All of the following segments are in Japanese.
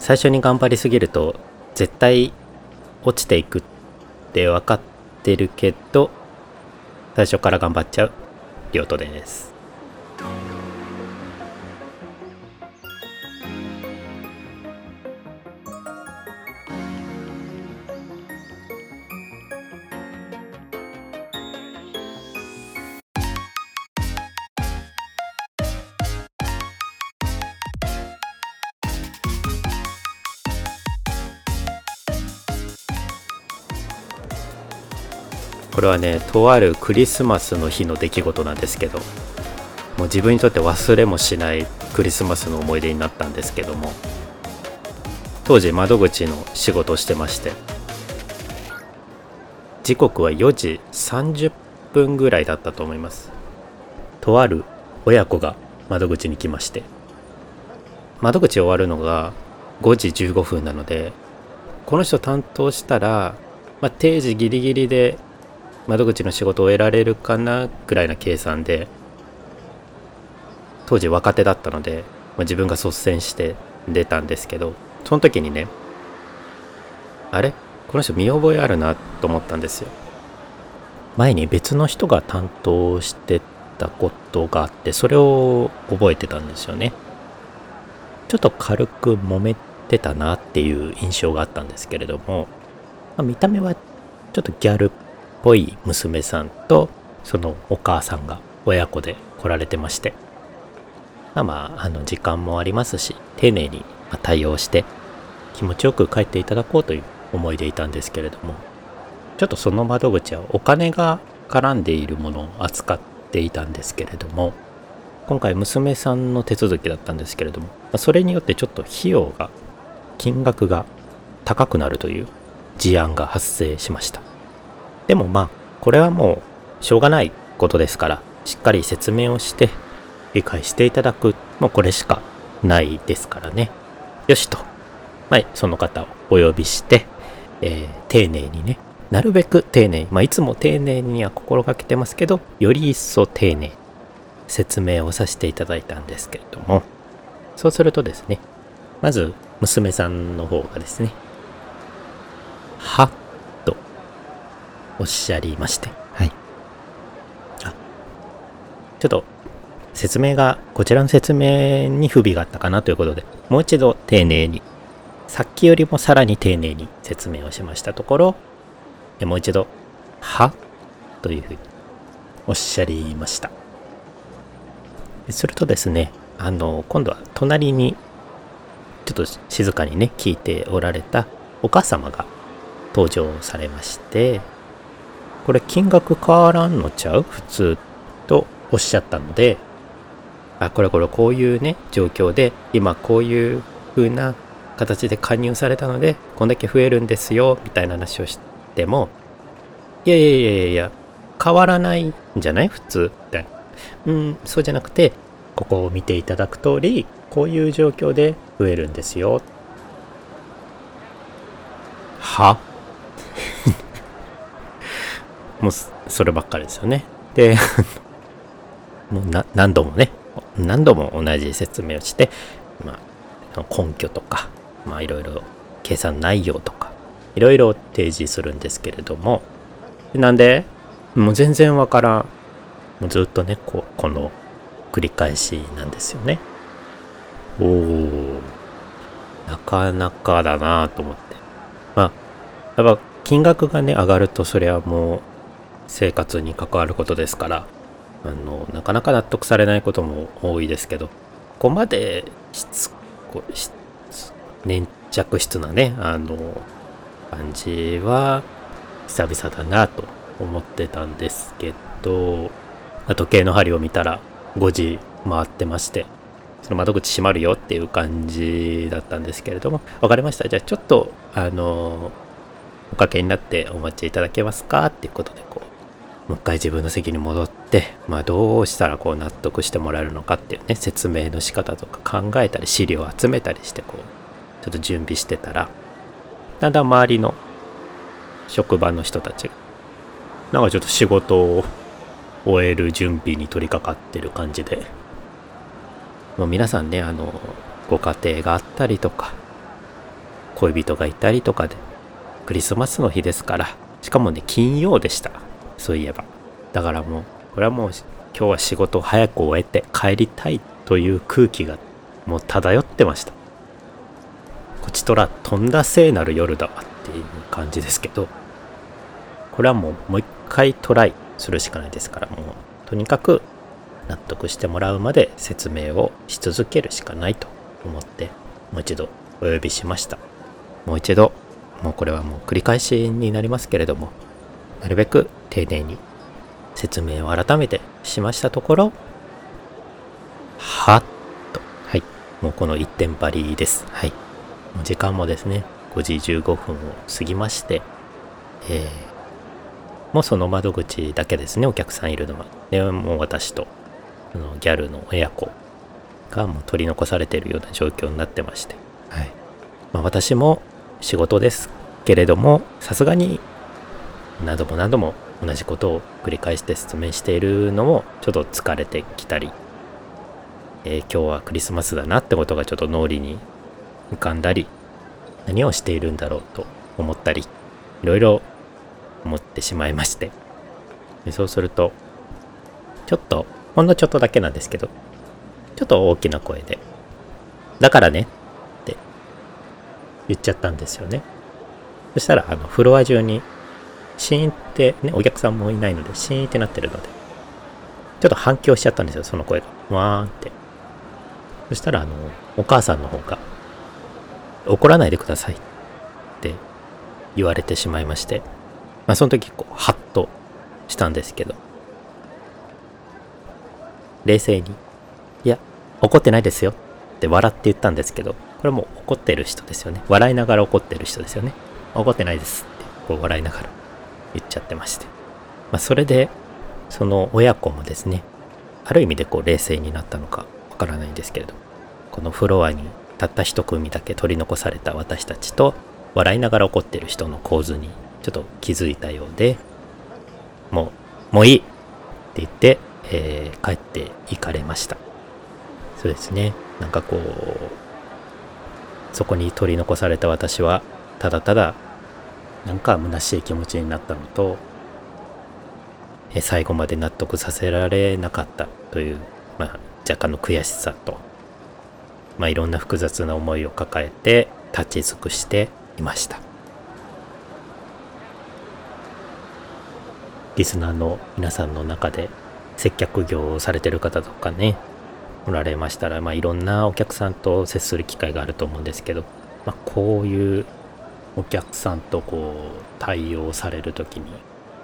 最初に頑張りすぎると絶対落ちていくって分かってるけど最初から頑張っちゃうりょうとです。これはねとあるクリスマスの日の出来事なんですけどもう自分にとって忘れもしないクリスマスの思い出になったんですけども当時窓口の仕事をしてまして時刻は4時30分ぐらいだったと思います。とある親子が窓口に来まして窓口終わるのが5時15分なのでこの人担当したら、まあ、定時ギリギリで窓口の仕事を得られるかなぐらいな計算で当時若手だったので、まあ、自分が率先して出たんですけどその時にねあれ？この人見覚えあるなと思ったんですよ。前に別の人が担当してたことがあってそれを覚えてたんですよね。ちょっと軽く揉めてたなっていう印象があったんですけれども、まあ、見た目はちょっとギャルっぽい娘さんとそのお母さんが親子で来られてまして。まあまああの時間もありますし丁寧に対応して気持ちよく帰っていただこうという思いでいたんですけれども。ちょっとその窓口はお金が絡んでいるものを扱っていたんですけれども今回娘さんの手続きだったんですけれどもそれによってちょっと費用が金額が高くなるという事案が発生しました。でもまあ、これはもうしょうがないことですから、しっかり説明をして理解していただく、もうこれしかないですからね。よしと。はい、その方をお呼びして、えー、丁寧にね、なるべく丁寧、まあ、いつも丁寧には心がけてますけど、より一層丁寧説明をさせていただいたんですけれども、そうするとですね、まず娘さんの方がですね、はおっしゃりまして、はい。あ、ちょっと説明が、こちらの説明に不備があったかなということで、もう一度丁寧に、さっきよりもさらに丁寧に説明をしましたところ、もう一度、はというふうにおっしゃりました。するとですね、あの、今度は隣に、ちょっと静かにね、聞いておられたお母様が登場されまして、これ金額変わらんのちゃう？普通とおっしゃったので、あ、これこれこういうね、状況で、今こういう風な形で加入されたので、こんだけ増えるんですよ、みたいな話をしても、いやいやいやいや、変わらないんじゃない？普通って。うん、そうじゃなくて、ここを見ていただく通り、こういう状況で増えるんですよ。は？もうそればっかりですよね。で、もう何度もね、何度も同じ説明をして、まあ、根拠とか、まあいろいろ計算内容とか、いろいろ提示するんですけれども、なんで、もう全然わからん。もうずっとね、こう、この繰り返しなんですよね。おー、なかなかだなと思って。まあ、やっぱ金額がね、上がると、それはもう、生活に関わることですからあのなかなか納得されないことも多いですけどここまでしつこし粘着質なねあの感じは久々だなと思ってたんですけど時計の針を見たら5時回ってましてその窓口閉まるよっていう感じだったんですけれども分かりました。じゃあちょっとあのおかけになってお待ちいただけますかっていうことでこうもう一回自分の席に戻って、まあ、どうしたらこう納得してもらえるのかっていうね説明の仕方とか考えたり資料を集めたりしてこうちょっと準備してたらだんだん周りの職場の人たちがなんかちょっと仕事を終える準備に取り掛かってる感じでもう皆さんねあのご家庭があったりとか恋人がいたりとかでクリスマスの日ですからしかもね金曜でした。そういえば。だからもうこれはもう今日は仕事を早く終えて帰りたいという空気がもう漂ってました。こちとらとんだ聖なる夜だわっていう感じですけど。これはもうもう一回トライするしかないですからもうとにかく納得してもらうまで説明をし続けるしかないと思ってもう一度お呼びしました。もう一度もうこれはもう繰り返しになりますけれどもなるべく丁寧に説明を改めてしましたところはっと。はい。もうこの一点張りです。はい。時間もですね5時15分を過ぎましてえー、もうその窓口だけですねお客さんいるのは。でもう私とそのギャルの親子がもう取り残されているような状況になってまして、はい。まあ、私も仕事ですけれどもさすがに何度も何度も同じことを繰り返して説明しているのもちょっと疲れてきたり、えー、今日はクリスマスだなってことがちょっと脳裏に浮かんだり何をしているんだろうと思ったりいろいろ思ってしまいまして。そうするとちょっとほんのちょっとだけなんですけどちょっと大きな声でだからねって言っちゃったんですよね。そしたらあのフロア中にシーンってねお客さんもいないのでシーンってなってるのでちょっと反響しちゃったんですよその声が。わーんって。そしたらあのお母さんの方が怒らないでくださいって言われてしまいまして、まあ、その時こうハッとしたんですけど冷静にいや怒ってないですよって笑って言ったんですけどこれも怒ってる人ですよね。笑いながら怒ってる人ですよね。怒ってないですってこう笑いながら。言っちゃってまして、まあ、それでその親子もですねある意味でこう冷静になったのかわからないんですけれどこのフロアにたった一組だけ取り残された私たちと笑いながら怒ってる人の構図にちょっと気づいたようでもうもういいって言って、えー、帰って行かれました。そうですね。なんかこうそこに取り残された私はただただなんか虚しい気持ちになったのと最後まで納得させられなかったという、まあ、若干の悔しさと、まあ、いろんな複雑な思いを抱えて立ち尽くしていました。リスナーの皆さんの中で接客業をされてる方とかねおられましたら、まあ、いろんなお客さんと接する機会があると思うんですけど、まあ、こういうお客さんとこう対応される時に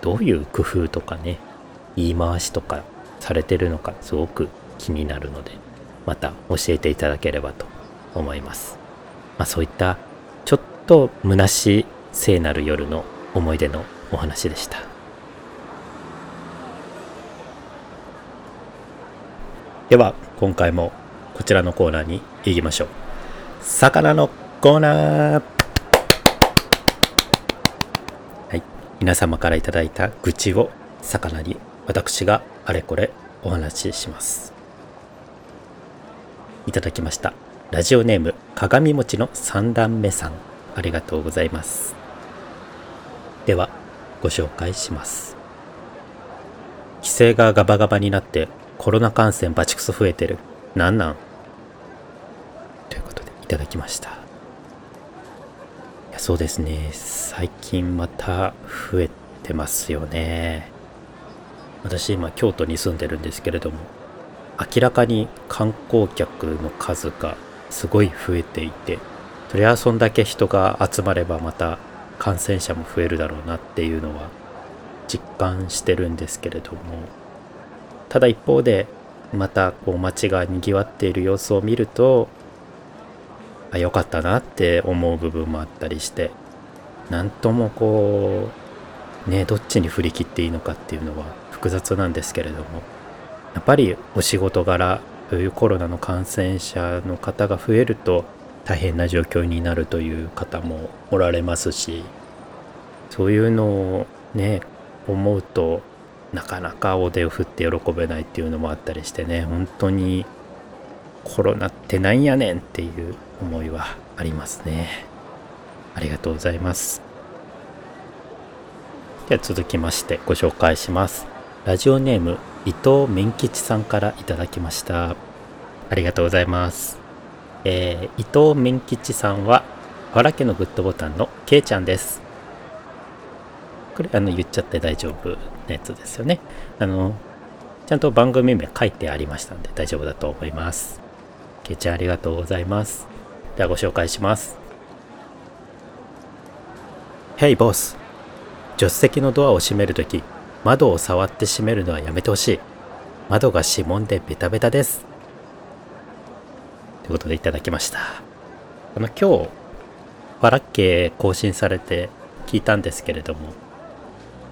どういう工夫とかね言い回しとかされてるのかすごく気になるのでまた教えていただければと思います。まあ、そういったちょっと虚しい聖なる夜の思い出のお話でした。では今回もこちらのコーナーに行きましょう。魚のコーナー皆様からいただいた愚痴を魚に私があれこれお話しします。いただきました。ラジオネーム鏡餅の三段目さんありがとうございます。ではご紹介します。規制がガバガバになってコロナ感染バチクソ増えてる。なんなん？ということでいただきました。そうですね。最近また増えてますよね。私今京都に住んでるんですけれども明らかに観光客の数がすごい増えていてそりゃそんだけ人が集まればまた感染者も増えるだろうなっていうのは実感してるんですけれどもただ一方でまたこう街がにぎわっている様子を見るとあ良かったなって思う部分もあったりして何ともこうねどっちに振り切っていいのかっていうのは複雑なんですけれどもやっぱりお仕事柄そういうコロナの感染者の方が増えると大変な状況になるという方もおられますしそういうのをね思うとなかなかお手を振って喜べないっていうのもあったりしてね本当にコロナってなんやねんっていう思いはありますねありがとうございます。では続きましてご紹介します。ラジオネーム伊藤麺吉さんからいただきました。ありがとうございます。えー、伊藤麺吉さんは、原家のグッドボタンのけいちゃんです。これ、あの、言っちゃって大丈夫なやつですよね。あの、ちゃんと番組名書いてありましたんで大丈夫だと思います。けいちゃんありがとうございます。ではご紹介します。Hey ボス助手席のドアを閉めるとき、窓を触って閉めるのはやめてほしい。窓が指紋でベタベタです。ということでいただきました。あの、今日、バラッケ更新されて聞いたんですけれども、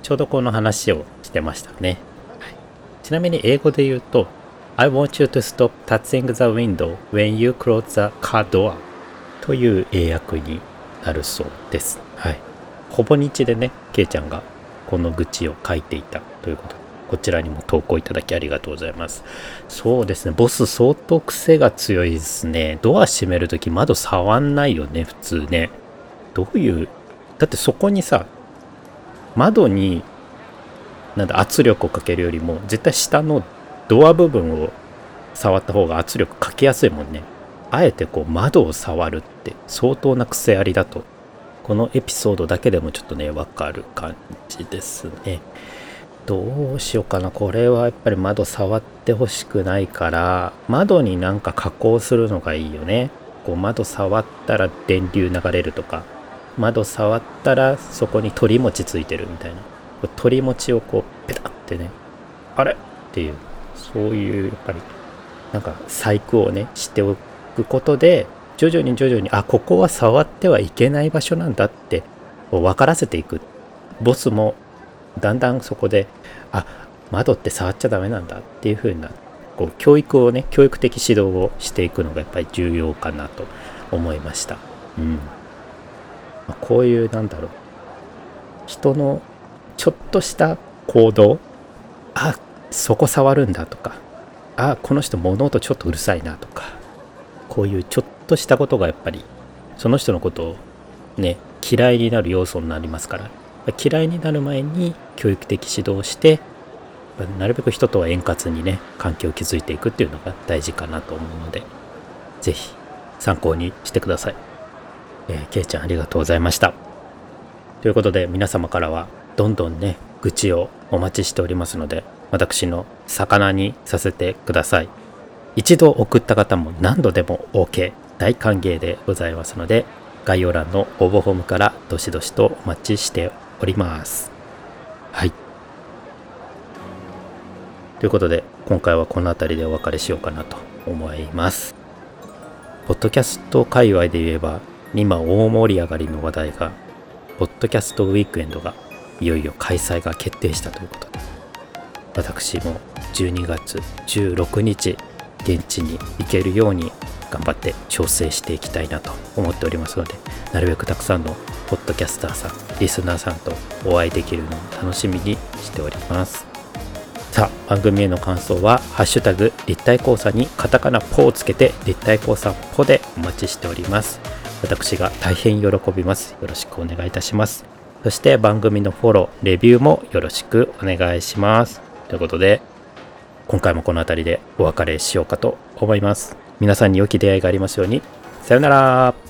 ちょうどこの話をしてましたね。はい、ちなみに英語で言うと、I want you to stop touching the window when you close the car door という英訳になるそうです。はい。ほぼ日でね、ケイちゃんがこの愚痴を書いていたということで、こちらにも投稿いただきありがとうございます。そうですね、ボス相当癖が強いですね。ドア閉めるとき窓触んないよね、普通ね。どういう、だってそこにさ、窓に、なんだ、圧力をかけるよりも、絶対下のドア部分を触った方が圧力かけやすいもんね。あえてこう窓を触るって相当な癖ありだとこのエピソードだけでもちょっとね、わかる感じですね。どうしようかな。これはやっぱり窓触ってほしくないから、窓になんか加工するのがいいよね。こう窓触ったら電流流れるとか、窓触ったらそこに鳥餅ついてるみたいな。鳥餅をこう、ペタってね、あれ？っていう、そういうやっぱり、なんか細工をね、しておくことで、徐々に徐々にあここは触ってはいけない場所なんだって分からせていく。ボスもだんだんそこであ窓って触っちゃダメなんだっていう風なこう教育をね教育的指導をしていくのがやっぱり重要かなと思いました、うん。まあ、こういうなんだろう。人のちょっとした行動あそこ触るんだとかあこの人物音ちょっとうるさいなとかこういうちょっとしたことがやっぱりその人のことをね嫌いになる要素になりますから嫌いになる前に教育的指導してなるべく人とは円滑にね関係を築いていくっていうのが大事かなと思うので是非参考にしてください。えー、けいちゃんありがとうございました。ということで皆様からはどんどんね愚痴をお待ちしておりますので私の魚にさせてください。一度送った方も何度でも OK 大歓迎でございますので概要欄の応募フォームからどしどしとお待ちしております。はい。ということで今回はこの辺りでお別れしようかなと思います。ポッドキャスト界隈で言えば今大盛り上がりの話題がポッドキャストウィークエンドがいよいよ開催が決定したということで私も12月16日現地に行けるように頑張って調整していきたいなと思っておりますのでなるべくたくさんのポッドキャスターさんリスナーさんとお会いできるのを楽しみにしております。さあ番組への感想は「ハッシュタグ立体交差」にカタカナ「ポ」をつけて立体交差「ポ」でお待ちしております。私が大変喜びます。よろしくお願いいたします。そして番組のフォローレビューもよろしくお願いします。ということで今回もこの辺りでお別れしようかと思います皆さんに良き出会いがありますように。さよなら。